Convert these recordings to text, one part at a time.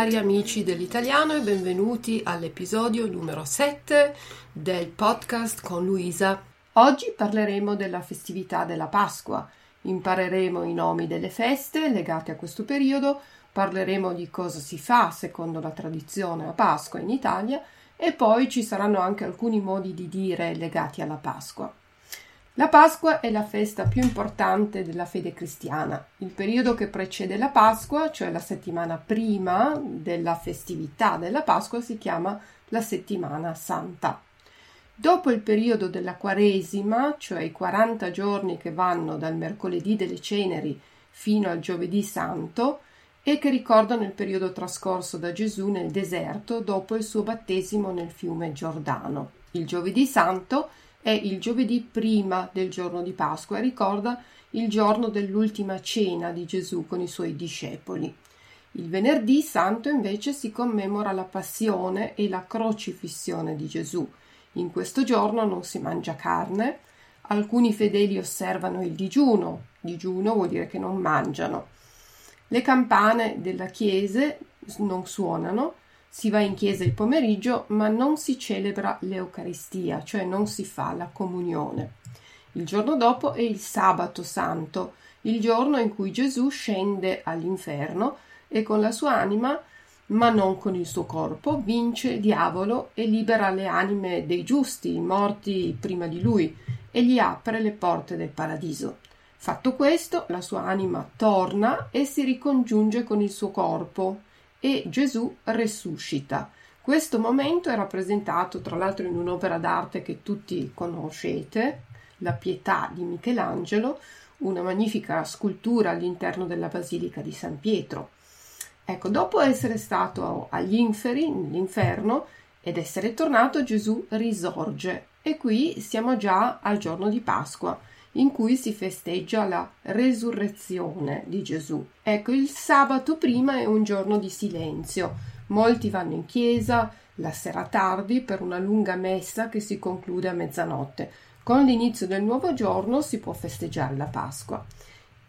cari amici dell'italiano e benvenuti all'episodio numero 7 del podcast con Luisa. Oggi parleremo della festività della Pasqua, impareremo i nomi delle feste legate a questo periodo, parleremo di cosa si fa secondo la tradizione a Pasqua in Italia e poi ci saranno anche alcuni modi di dire legati alla Pasqua. La Pasqua è la festa più importante della fede cristiana. Il periodo che precede la Pasqua, cioè la settimana prima della festività della Pasqua, si chiama la settimana santa. Dopo il periodo della Quaresima, cioè i 40 giorni che vanno dal mercoledì delle ceneri fino al giovedì santo, e che ricordano il periodo trascorso da Gesù nel deserto dopo il suo battesimo nel fiume Giordano. Il giovedì santo è il giovedì prima del giorno di Pasqua e ricorda il giorno dell'ultima cena di Gesù con i suoi discepoli. Il venerdì santo invece si commemora la passione e la crocifissione di Gesù. In questo giorno non si mangia carne, alcuni fedeli osservano il digiuno, digiuno vuol dire che non mangiano. Le campane della chiesa non suonano si va in chiesa il pomeriggio, ma non si celebra l'Eucaristia, cioè non si fa la comunione. Il giorno dopo è il sabato santo, il giorno in cui Gesù scende all'inferno e con la sua anima, ma non con il suo corpo, vince il diavolo e libera le anime dei giusti, morti prima di lui, e gli apre le porte del paradiso. Fatto questo, la sua anima torna e si ricongiunge con il suo corpo, e Gesù resuscita. Questo momento è rappresentato tra l'altro in un'opera d'arte che tutti conoscete, La Pietà di Michelangelo, una magnifica scultura all'interno della Basilica di San Pietro. Ecco, dopo essere stato agli inferi, nell'inferno, ed essere tornato, Gesù risorge e qui siamo già al giorno di Pasqua in cui si festeggia la resurrezione di Gesù. Ecco, il sabato prima è un giorno di silenzio. Molti vanno in chiesa la sera tardi per una lunga messa che si conclude a mezzanotte. Con l'inizio del nuovo giorno si può festeggiare la Pasqua.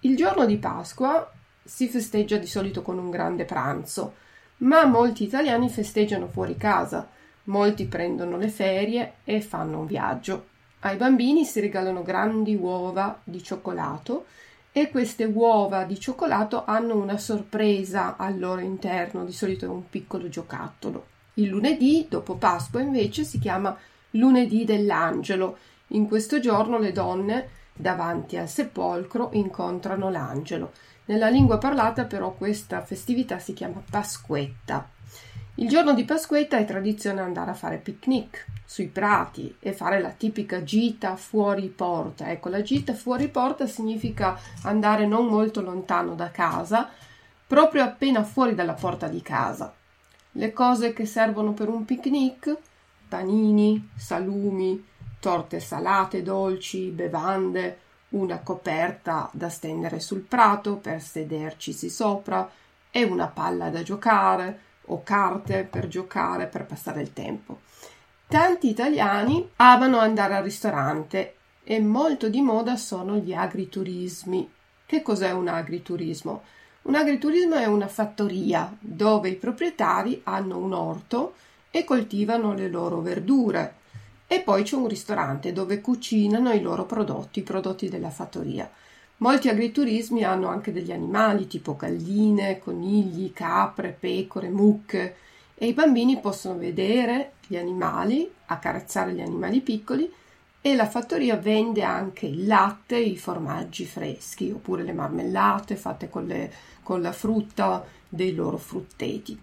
Il giorno di Pasqua si festeggia di solito con un grande pranzo, ma molti italiani festeggiano fuori casa, molti prendono le ferie e fanno un viaggio. Ai bambini si regalano grandi uova di cioccolato e queste uova di cioccolato hanno una sorpresa al loro interno, di solito è un piccolo giocattolo. Il lunedì, dopo Pasqua, invece si chiama lunedì dell'angelo. In questo giorno le donne davanti al sepolcro incontrano l'angelo. Nella lingua parlata però questa festività si chiama Pasquetta. Il giorno di Pasquetta è tradizione andare a fare picnic sui prati e fare la tipica gita fuori porta. Ecco, la gita fuori porta significa andare non molto lontano da casa, proprio appena fuori dalla porta di casa. Le cose che servono per un picnic? Panini, salumi, torte salate, dolci, bevande, una coperta da stendere sul prato per sedercisi sopra e una palla da giocare o carte per giocare, per passare il tempo. Tanti italiani amano andare al ristorante e molto di moda sono gli agriturismi. Che cos'è un agriturismo? Un agriturismo è una fattoria dove i proprietari hanno un orto e coltivano le loro verdure e poi c'è un ristorante dove cucinano i loro prodotti, i prodotti della fattoria. Molti agriturismi hanno anche degli animali tipo galline, conigli, capre, pecore, mucche e i bambini possono vedere gli animali, accarezzare gli animali piccoli e la fattoria vende anche il latte, i formaggi freschi oppure le marmellate fatte con, le, con la frutta dei loro frutteti.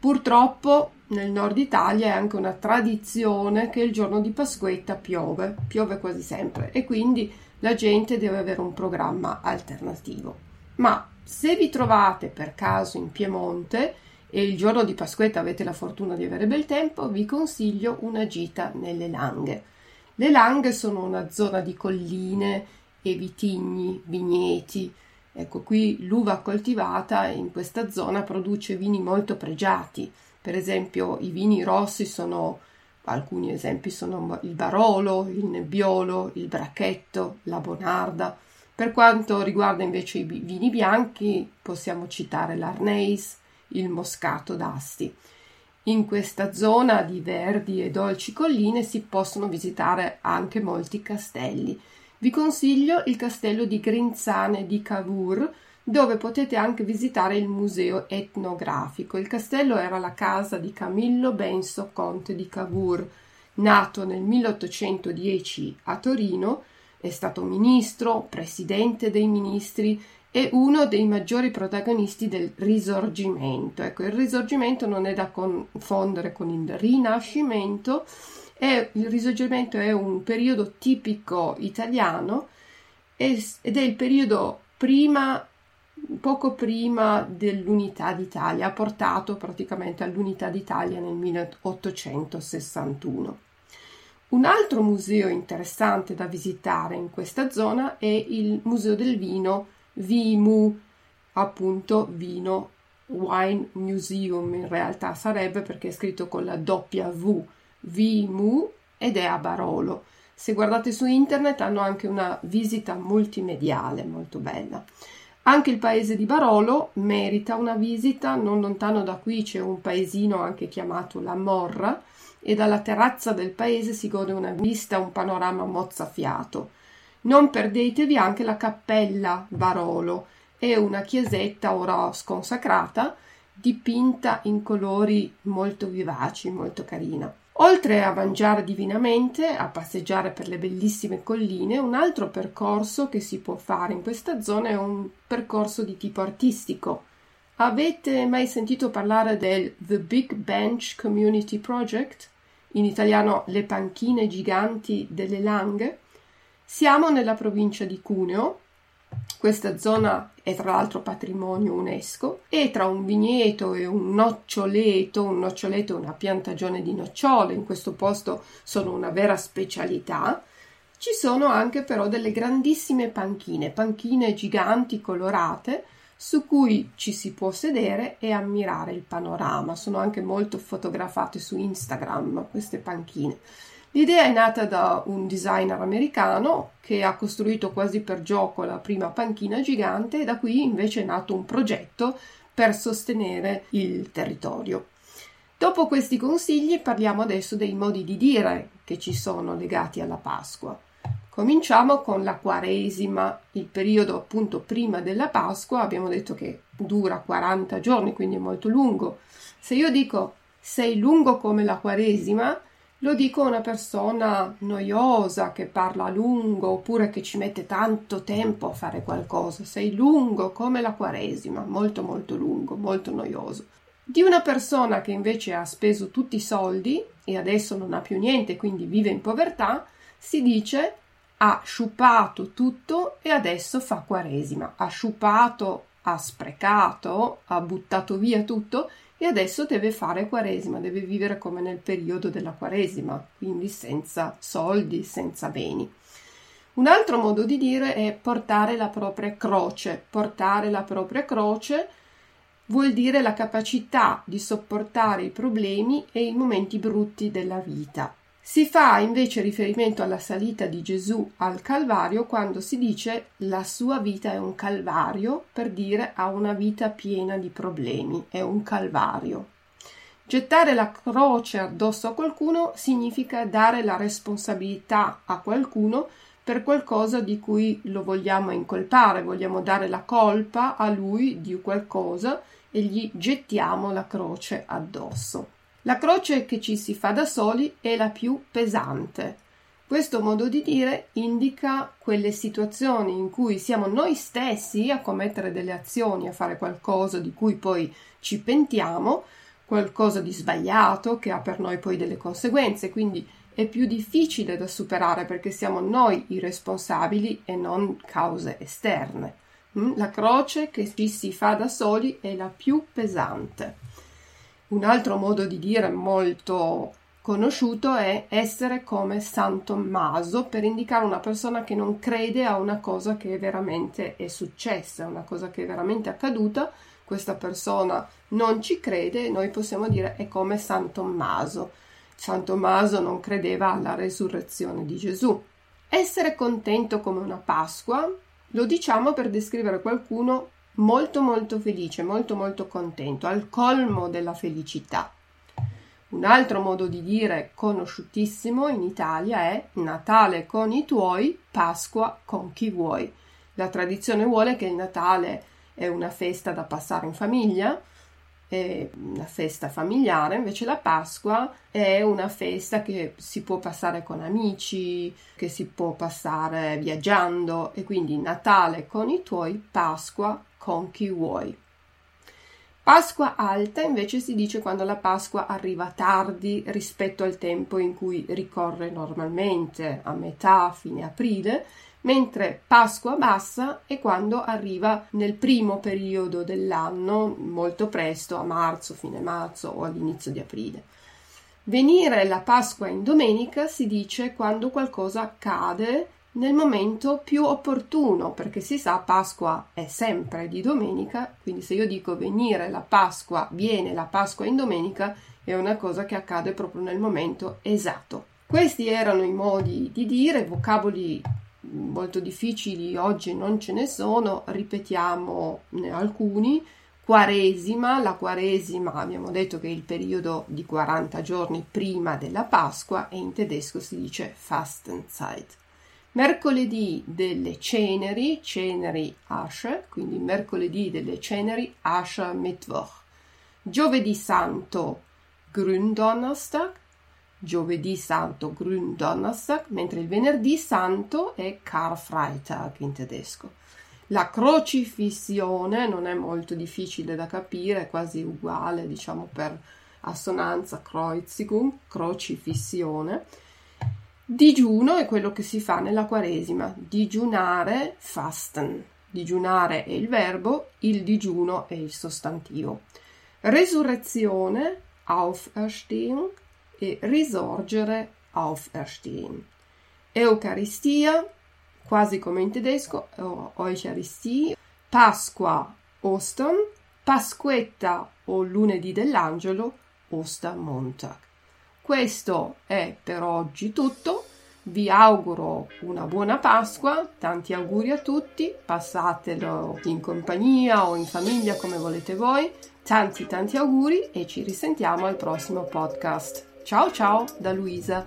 Purtroppo nel nord Italia è anche una tradizione che il giorno di Pasquetta piove, piove quasi sempre e quindi la gente deve avere un programma alternativo. Ma se vi trovate per caso in Piemonte e il giorno di Pasquetta avete la fortuna di avere bel tempo, vi consiglio una gita nelle Langhe. Le Langhe sono una zona di colline e vitigni, vigneti. Ecco, qui l'uva coltivata in questa zona produce vini molto pregiati. Per esempio, i vini rossi sono alcuni esempi sono il Barolo, il Nebbiolo, il Bracchetto, la Bonarda. Per quanto riguarda invece i vini bianchi, possiamo citare l'Arneis, il Moscato d'Asti. In questa zona di verdi e dolci colline si possono visitare anche molti castelli. Vi consiglio il castello di Grinzane di Cavour, dove potete anche visitare il museo etnografico. Il castello era la casa di Camillo Benso, conte di Cavour. Nato nel 1810 a Torino, è stato ministro, presidente dei ministri e uno dei maggiori protagonisti del Risorgimento. Ecco, il Risorgimento non è da confondere con il Rinascimento, è, il Risorgimento è un periodo tipico italiano ed è il periodo prima poco prima dell'unità d'Italia, ha portato praticamente all'unità d'Italia nel 1861. Un altro museo interessante da visitare in questa zona è il Museo del Vino Vimu, appunto vino Wine Museum in realtà sarebbe perché è scritto con la W, Vimu ed è a Barolo. Se guardate su internet hanno anche una visita multimediale molto bella. Anche il paese di Barolo merita una visita, non lontano da qui c'è un paesino anche chiamato La Morra e dalla terrazza del paese si gode una vista, un panorama mozzafiato. Non perdetevi anche la cappella Barolo, è una chiesetta ora sconsacrata, dipinta in colori molto vivaci, molto carina. Oltre a mangiare divinamente, a passeggiare per le bellissime colline, un altro percorso che si può fare in questa zona è un percorso di tipo artistico. Avete mai sentito parlare del The Big Bench Community Project? In italiano le panchine giganti delle Langhe? Siamo nella provincia di Cuneo, questa zona è tra l'altro patrimonio UNESCO e tra un vigneto e un noccioleto, un noccioleto è una piantagione di nocciole, in questo posto sono una vera specialità. Ci sono anche però delle grandissime panchine, panchine giganti colorate su cui ci si può sedere e ammirare il panorama. Sono anche molto fotografate su Instagram queste panchine. L'idea è nata da un designer americano che ha costruito quasi per gioco la prima panchina gigante e da qui invece è nato un progetto per sostenere il territorio. Dopo questi consigli parliamo adesso dei modi di dire che ci sono legati alla Pasqua. Cominciamo con la Quaresima, il periodo appunto prima della Pasqua, abbiamo detto che dura 40 giorni, quindi è molto lungo. Se io dico sei lungo come la Quaresima, lo dico a una persona noiosa che parla a lungo oppure che ci mette tanto tempo a fare qualcosa. Sei lungo come la Quaresima, molto molto lungo, molto noioso. Di una persona che invece ha speso tutti i soldi e adesso non ha più niente, quindi vive in povertà, si dice ha sciupato tutto e adesso fa Quaresima. Ha sciupato, ha sprecato, ha buttato via tutto e adesso deve fare quaresima, deve vivere come nel periodo della quaresima, quindi senza soldi, senza beni. Un altro modo di dire è portare la propria croce. Portare la propria croce vuol dire la capacità di sopportare i problemi e i momenti brutti della vita. Si fa invece riferimento alla salita di Gesù al Calvario quando si dice la sua vita è un calvario per dire ha una vita piena di problemi, è un calvario. Gettare la croce addosso a qualcuno significa dare la responsabilità a qualcuno per qualcosa di cui lo vogliamo incolpare, vogliamo dare la colpa a lui di qualcosa e gli gettiamo la croce addosso. La croce che ci si fa da soli è la più pesante. Questo modo di dire indica quelle situazioni in cui siamo noi stessi a commettere delle azioni, a fare qualcosa di cui poi ci pentiamo, qualcosa di sbagliato che ha per noi poi delle conseguenze, quindi è più difficile da superare perché siamo noi i responsabili e non cause esterne. Mm? La croce che ci si fa da soli è la più pesante. Un altro modo di dire molto conosciuto è essere come San Tommaso per indicare una persona che non crede a una cosa che veramente è successa, una cosa che è veramente accaduta. Questa persona non ci crede e noi possiamo dire è come San Tommaso. San Tommaso non credeva alla resurrezione di Gesù. Essere contento come una Pasqua lo diciamo per descrivere qualcuno molto molto felice, molto molto contento, al colmo della felicità. Un altro modo di dire conosciutissimo in Italia è Natale con i tuoi, Pasqua con chi vuoi. La tradizione vuole che il Natale è una festa da passare in famiglia, è una festa familiare, invece la Pasqua è una festa che si può passare con amici, che si può passare viaggiando e quindi Natale con i tuoi, Pasqua con chi vuoi. Pasqua alta invece si dice quando la Pasqua arriva tardi rispetto al tempo in cui ricorre normalmente, a metà, fine aprile, mentre Pasqua bassa è quando arriva nel primo periodo dell'anno, molto presto, a marzo, fine marzo o all'inizio di aprile. Venire la Pasqua in domenica si dice quando qualcosa accade nel momento più opportuno, perché si sa Pasqua è sempre di domenica, quindi se io dico venire la Pasqua, viene la Pasqua in domenica, è una cosa che accade proprio nel momento esatto. Questi erano i modi di dire, vocaboli molto difficili oggi non ce ne sono, ripetiamo alcuni. Quaresima, la Quaresima abbiamo detto che è il periodo di 40 giorni prima della Pasqua e in tedesco si dice Fastenzeit. Mercoledì delle ceneri, ceneri Asche, quindi mercoledì delle ceneri Asche Mittwoch. Giovedì santo Gründonnerstag, giovedì santo Gründonnerstag, mentre il venerdì santo è Karfreitag in tedesco. La crocifissione non è molto difficile da capire, è quasi uguale, diciamo per assonanza Kreuzigung, crocifissione. Digiuno è quello che si fa nella Quaresima, digiunare, fasten. Digiunare è il verbo, il digiuno è il sostantivo. Resurrezione, Auferstehung, e risorgere auferstehen. Eucaristia, quasi come in tedesco, Eucharistie, Pasqua, Ostern, Pasquetta o lunedì dell'angelo, Ostermontag. Questo è per oggi tutto. Vi auguro una buona Pasqua, tanti auguri a tutti, passatelo in compagnia o in famiglia come volete voi. Tanti tanti auguri e ci risentiamo al prossimo podcast. Ciao ciao da Luisa.